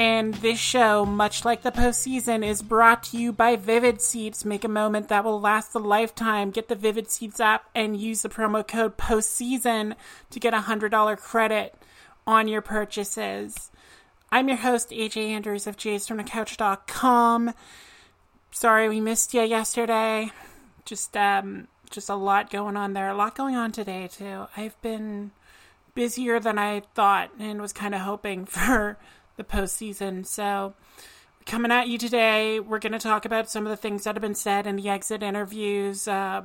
And this show, much like the postseason, is brought to you by Vivid Seats. Make a moment that will last a lifetime. Get the Vivid Seats app and use the promo code postseason to get a $100 credit on your purchases. I'm your host, AJ Andrews of jaysfromthecouch.com. Sorry we missed you yesterday. Just, um, just a lot going on there. A lot going on today, too. I've been busier than I thought and was kind of hoping for the postseason. So, coming at you today, we're going to talk about some of the things that have been said in the exit interviews. Uh,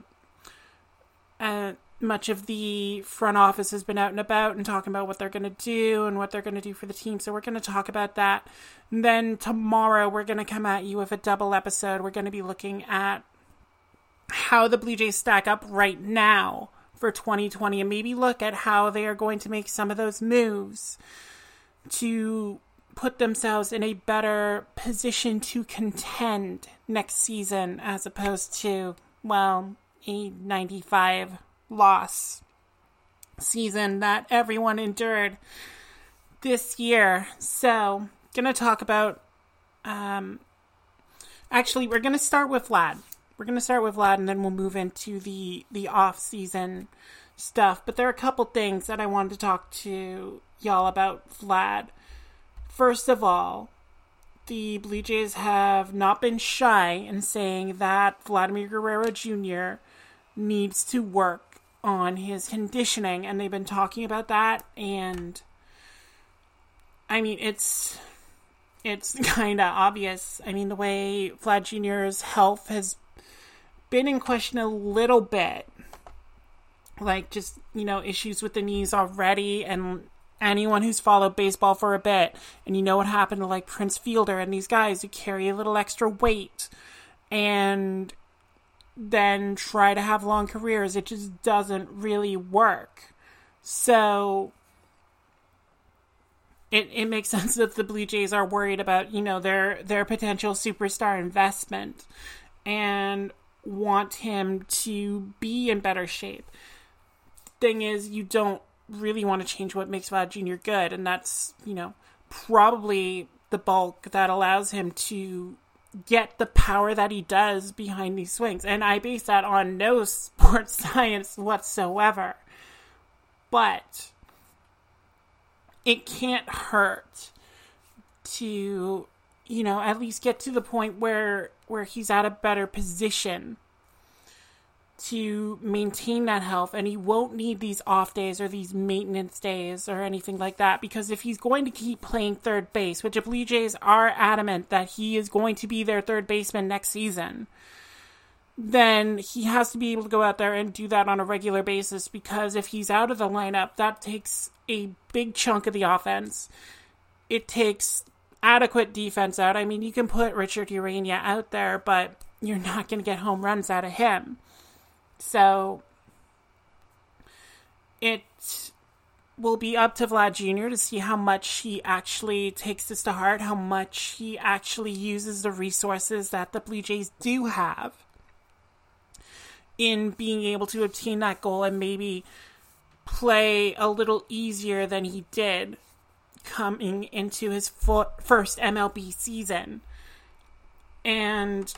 uh, much of the front office has been out and about and talking about what they're going to do and what they're going to do for the team. So, we're going to talk about that. And then tomorrow, we're going to come at you with a double episode. We're going to be looking at how the Blue Jays stack up right now for 2020 and maybe look at how they are going to make some of those moves to put themselves in a better position to contend next season as opposed to, well, a 95 loss season that everyone endured this year. So, going to talk about um actually we're going to start with Vlad. We're going to start with Vlad and then we'll move into the the off-season stuff, but there are a couple things that I wanted to talk to y'all about Vlad. First of all, the Blue Jays have not been shy in saying that Vladimir Guerrero Jr. needs to work on his conditioning, and they've been talking about that. And I mean, it's it's kind of obvious. I mean, the way Vlad Jr.'s health has been in question a little bit, like just you know issues with the knees already, and anyone who's followed baseball for a bit and you know what happened to like Prince Fielder and these guys who carry a little extra weight and then try to have long careers, it just doesn't really work. So it, it makes sense that the Blue Jays are worried about, you know, their their potential superstar investment and want him to be in better shape. Thing is, you don't really want to change what makes Vlad Jr. good, and that's, you know, probably the bulk that allows him to get the power that he does behind these swings. And I base that on no sports science whatsoever. But it can't hurt to, you know, at least get to the point where where he's at a better position to maintain that health and he won't need these off days or these maintenance days or anything like that because if he's going to keep playing third base which the blue jays are adamant that he is going to be their third baseman next season then he has to be able to go out there and do that on a regular basis because if he's out of the lineup that takes a big chunk of the offense. It takes adequate defense out. I mean you can put Richard Urena out there but you're not going to get home runs out of him so it will be up to Vlad Jr. to see how much he actually takes this to heart, how much he actually uses the resources that the Blue Jays do have in being able to obtain that goal and maybe play a little easier than he did coming into his first MLB season. And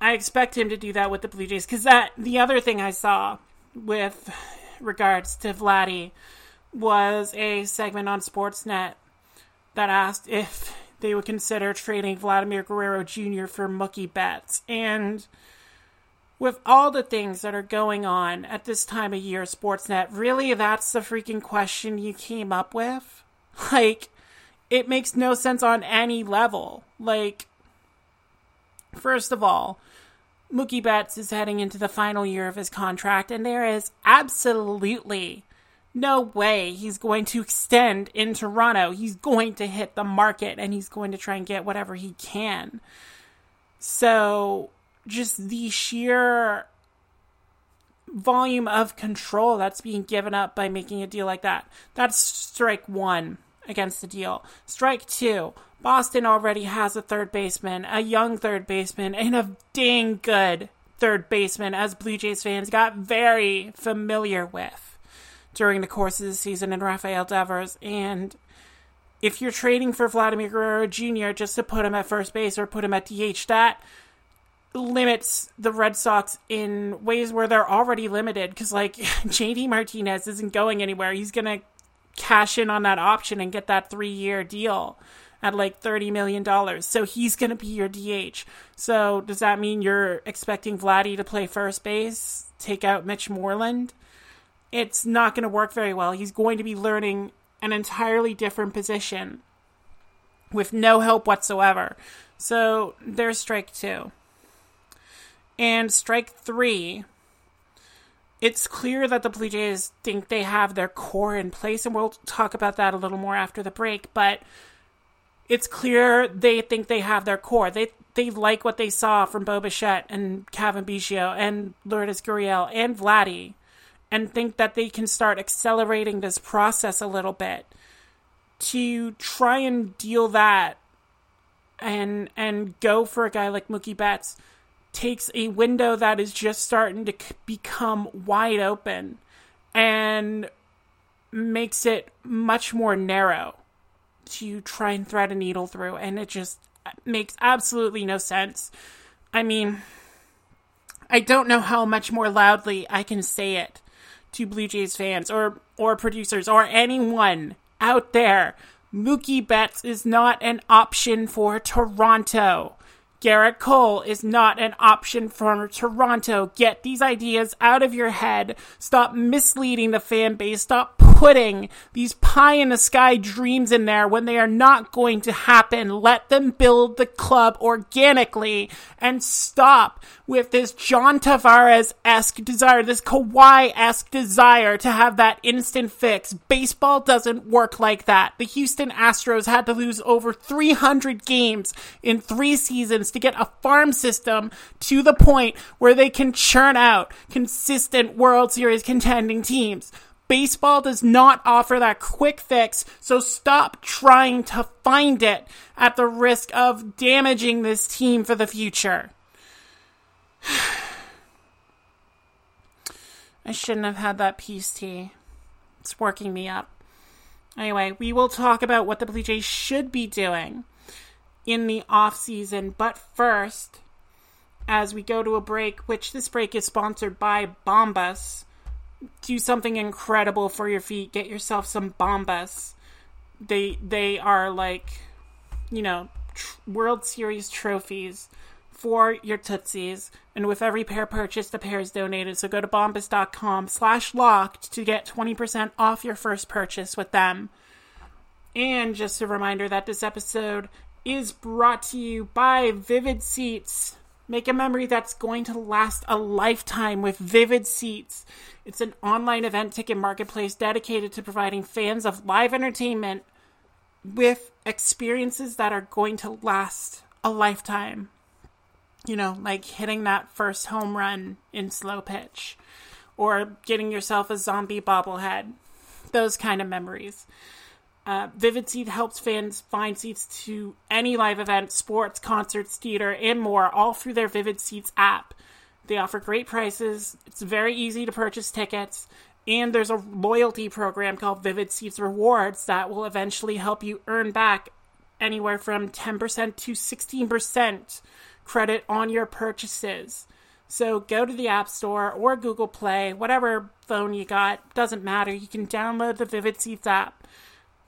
I expect him to do that with the Blue Jays because that the other thing I saw with regards to Vladdy was a segment on Sportsnet that asked if they would consider trading Vladimir Guerrero Jr. for Mookie Betts. And with all the things that are going on at this time of year, Sportsnet, really that's the freaking question you came up with? Like, it makes no sense on any level. Like, first of all, Mookie Betts is heading into the final year of his contract, and there is absolutely no way he's going to extend in Toronto. He's going to hit the market and he's going to try and get whatever he can. So, just the sheer volume of control that's being given up by making a deal like that. That's strike one against the deal. Strike two. Boston already has a third baseman, a young third baseman, and a dang good third baseman, as Blue Jays fans got very familiar with during the course of the season in Rafael Devers. And if you're trading for Vladimir Guerrero Jr. just to put him at first base or put him at DH, that limits the Red Sox in ways where they're already limited. Because, like, JD Martinez isn't going anywhere. He's going to cash in on that option and get that three year deal at like $30 million. So he's going to be your DH. So does that mean you're expecting Vladdy to play first base, take out Mitch Moreland? It's not going to work very well. He's going to be learning an entirely different position with no help whatsoever. So there's strike two. And strike three, it's clear that the Blue Jays think they have their core in place, and we'll talk about that a little more after the break. But it's clear they think they have their core. They they like what they saw from Bo Bichette and Cavan Biggio and Lourdes Gurriel and Vladdy, and think that they can start accelerating this process a little bit to try and deal that and and go for a guy like Mookie Betts takes a window that is just starting to become wide open and makes it much more narrow to try and thread a needle through, and it just makes absolutely no sense. I mean, I don't know how much more loudly I can say it to Blue Jays fans or or producers or anyone out there. Mookie Betts is not an option for Toronto. Gerrit Cole is not an option for Toronto. Get these ideas out of your head. Stop misleading the fan base. Stop putting these pie in the sky dreams in there when they are not going to happen. Let them build the club organically and stop with this John Tavares esque desire, this Kawhi esque desire to have that instant fix. Baseball doesn't work like that. The Houston Astros had to lose over 300 games in three seasons to get a farm system to the point where they can churn out consistent World Series contending teams. Baseball does not offer that quick fix, so stop trying to find it at the risk of damaging this team for the future. I shouldn't have had that peace tea. It's working me up. Anyway, we will talk about what the Blue Jays should be doing in the off season, but first, as we go to a break, which this break is sponsored by Bombas, do something incredible for your feet. Get yourself some Bombas. They they are like, you know, tr- World Series trophies for your Tootsies. And with every pair purchased, the pair is donated. So go to bombas.com slash locked to get 20% off your first purchase with them. And just a reminder that this episode is brought to you by Vivid Seats. Make a memory that's going to last a lifetime with Vivid Seats. It's an online event ticket marketplace dedicated to providing fans of live entertainment with experiences that are going to last a lifetime you know, like hitting that first home run in slow pitch or getting yourself a zombie bobblehead. Those kind of memories. Uh, Vivid Seat helps fans find seats to any live event, sports, concerts, theater, and more, all through their Vivid Seats app. They offer great prices. It's very easy to purchase tickets. And there's a loyalty program called Vivid Seats Rewards that will eventually help you earn back anywhere from 10% to 16% credit on your purchases. So go to the App Store or Google Play, whatever phone you got, doesn't matter. You can download the Vivid Seats app.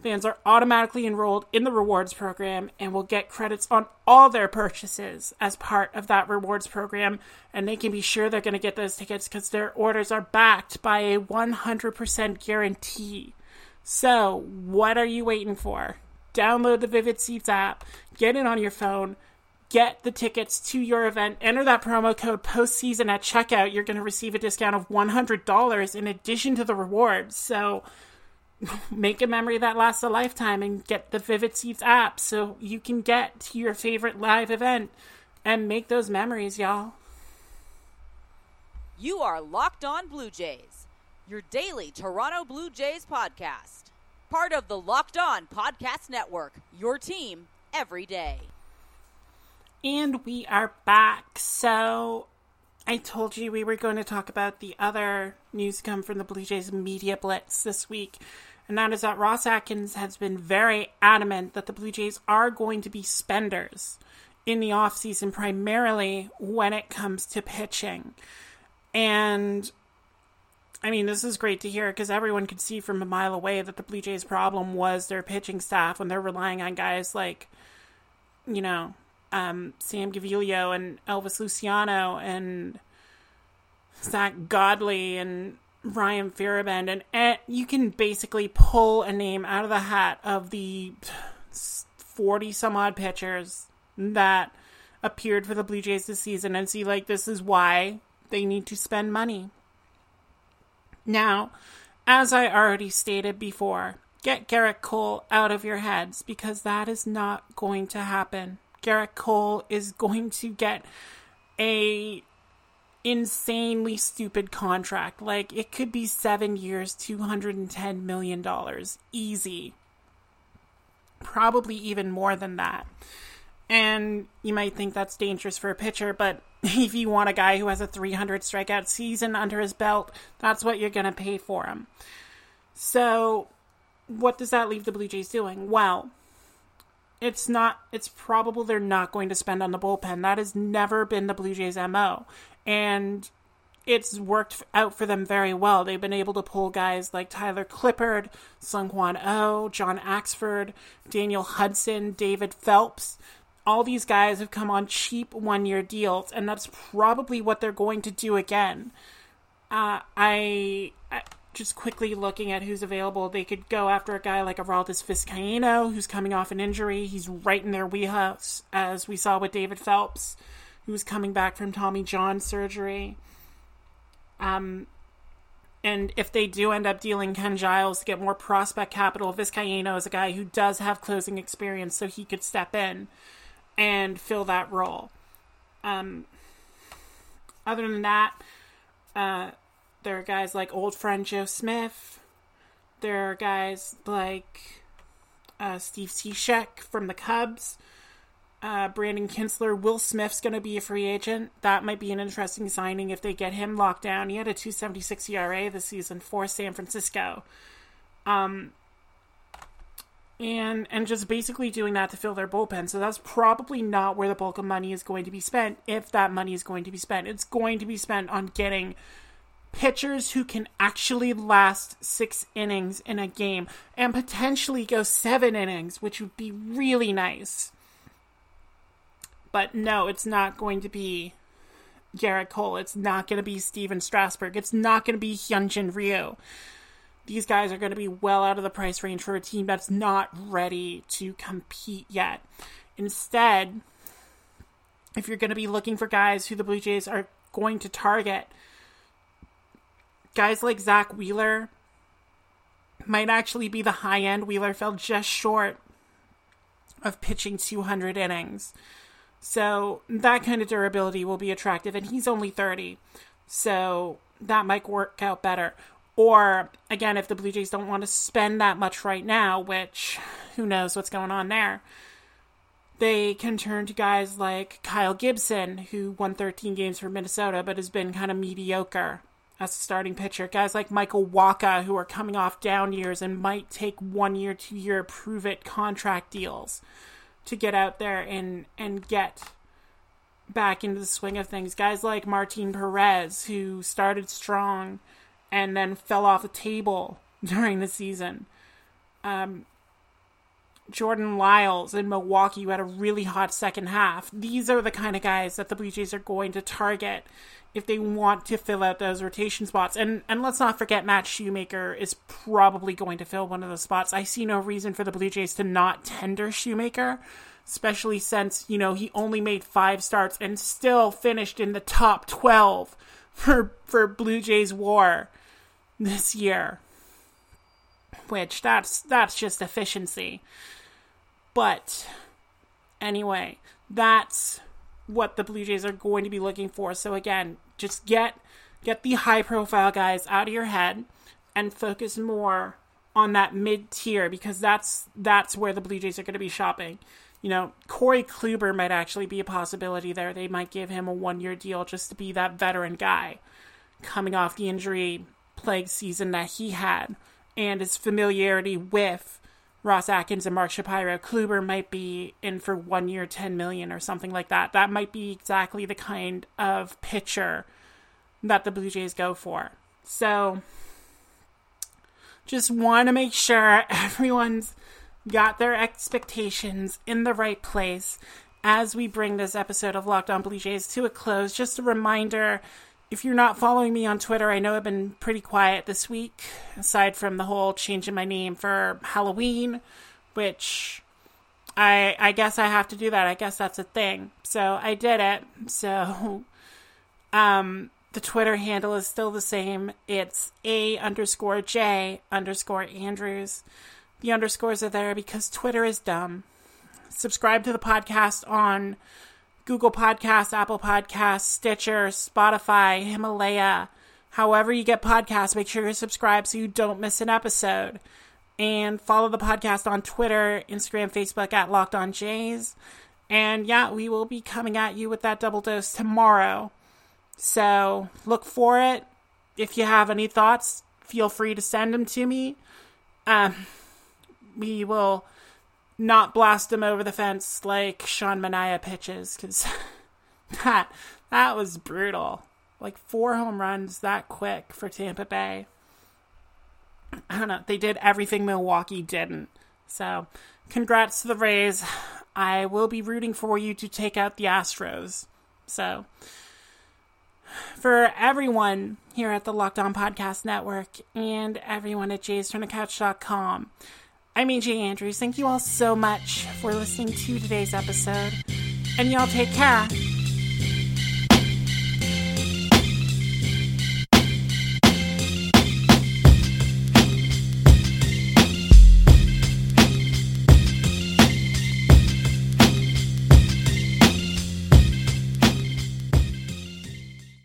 Fans are automatically enrolled in the rewards program and will get credits on all their purchases as part of that rewards program. And they can be sure they're going to get those tickets because their orders are backed by a 100% guarantee. So, what are you waiting for? Download the Vivid Seats app, get it on your phone get the tickets to your event, enter that promo code postseason at checkout, you're going to receive a discount of $100 in addition to the rewards. So make a memory that lasts a lifetime and get the Vivid Seats app so you can get to your favorite live event and make those memories, y'all. You are Locked On Blue Jays, your daily Toronto Blue Jays podcast. Part of the Locked On Podcast Network, your team every day. And we are back. So I told you we were going to talk about the other news come from the Blue Jays media blitz this week. And that is that Ross Atkins has been very adamant that the Blue Jays are going to be spenders in the offseason, primarily when it comes to pitching. And I mean, this is great to hear because everyone could see from a mile away that the Blue Jays' problem was their pitching staff when they're relying on guys like, you know, um, Sam Gaviglio and Elvis Luciano and Zack Godley and Ryan Feierabend. And, and you can basically pull a name out of the hat of the 40 some odd pitchers that appeared for the Blue Jays this season and see, like, this is why they need to spend money. Now, as I already stated before, get Gerrit Cole out of your heads because that is not going to happen. Gerrit Cole is going to get a insanely stupid contract. Like it could be 7 years, 210 million dollars easy. Probably even more than that. And you might think that's dangerous for a pitcher, but if you want a guy who has a 300 strikeout season under his belt, that's what you're going to pay for him. So, what does that leave the Blue Jays doing? Well, it's not it's probable they're not going to spend on the bullpen. That has never been the Blue Jays MO. And it's worked out for them very well. They've been able to pull guys like Tyler Clippard, Seung-Hwan Oh, John Axford, Daniel Hudson, David Phelps. All these guys have come on cheap one year deals, and that's probably what they're going to do again. Uh, I, I just quickly looking at who's available, they could go after a guy like Arodys Vizcaino, who's coming off an injury. He's right in their wheelhouse, as we saw with David Phelps, who's coming back from Tommy John surgery. Um, and if they do end up dealing Ken Giles to get more prospect capital, Vizcaino is a guy who does have closing experience, so he could step in and fill that role. Um, other than that, uh, there are guys like old friend Joe Smith. There are guys like uh, Steve Cishek from the Cubs. Uh, Brandon Kintzler, Will Smith's going to be a free agent. That might be an interesting signing if they get him locked down. He had a 276 ERA this season for San Francisco. Um, and and just basically doing that to fill their bullpen. So that's probably not where the bulk of money is going to be spent if that money is going to be spent. It's going to be spent on getting pitchers who can actually last six innings in a game and potentially go seven innings, which would be really nice. But no, it's not going to be Gerrit Cole. It's not going to be Stephen Strasburg. It's not going to be Hyunjin Ryu. These guys are going to be well out of the price range for a team that's not ready to compete yet. Instead, if you're going to be looking for guys who the Blue Jays are going to target, guys like Zack Wheeler might actually be the high end. Wheeler fell just short of pitching 200 innings. So that kind of durability will be attractive, and he's only 30. So that might work out better. Or, again, if the Blue Jays don't want to spend that much right now, which who knows what's going on there, they can turn to guys like Kyle Gibson, who won 13 games for Minnesota but has been kind of mediocre as a starting pitcher. Guys like Michael Wacha, who are coming off down years and might take one year, two year prove it contract deals to get out there and, and get back into the swing of things. Guys like Martin Perez, who started strong and then fell off the table during the season. Um, Jordan Lyles in Milwaukee, who had a really hot second half. These are the kind of guys that the Blue Jays are going to target if they want to fill out those rotation spots. And and let's not forget Matt Shoemaker is probably going to fill one of those spots. I see no reason for the Blue Jays to not tender Shoemaker, especially since, you know, he only made 5 starts and still finished in the top 12 for for Blue Jays WAR this year. Which that's that's just efficiency. But anyway, that's what the Blue Jays are going to be looking for. So again, just get get the high profile guys out of your head and focus more on that mid tier because that's that's where the Blue Jays are going to be shopping. You know, Corey Kluber might actually be a possibility there. They might give him a one year deal just to be that veteran guy coming off the injury plague season that he had and his familiarity with Ross Atkins and Mark Shapiro. Kluber might be in for one year, 10 million or something like that. That might be exactly the kind of pitcher that the Blue Jays go for. So just want to make sure everyone's got their expectations in the right place as we bring this episode of Locked On Blue Jays to a close. Just a reminder if you're not following me on Twitter, I know I've been pretty quiet this week, aside from the whole changing my name for Halloween, which I I guess I have to do that. I guess that's a thing. So I did it. So um the Twitter handle is still the same. It's A underscore J underscore Andrews. The underscores are there because Twitter is dumb. Subscribe to the podcast on Google Podcasts, Apple Podcasts, Stitcher, Spotify, Himalaya. However, you get podcasts, make sure you're subscribed so you don't miss an episode. And follow the podcast on Twitter, Instagram, Facebook at Locked On Jays. And yeah, we will be coming at you with that double dose tomorrow. So look for it. If you have any thoughts, feel free to send them to me. Um, we will not blast him over the fence like Sean Manaea pitches because that that was brutal. Like four home runs that quick for Tampa Bay. I don't know. They did everything Milwaukee didn't. So, congrats to the Rays. I will be rooting for you to take out the Astros. So, for everyone here at the Locked On Podcast Network and everyone at jaysfromthecouch.com, I'm AJ Andrews. Thank you all so much for listening to today's episode. And y'all take care.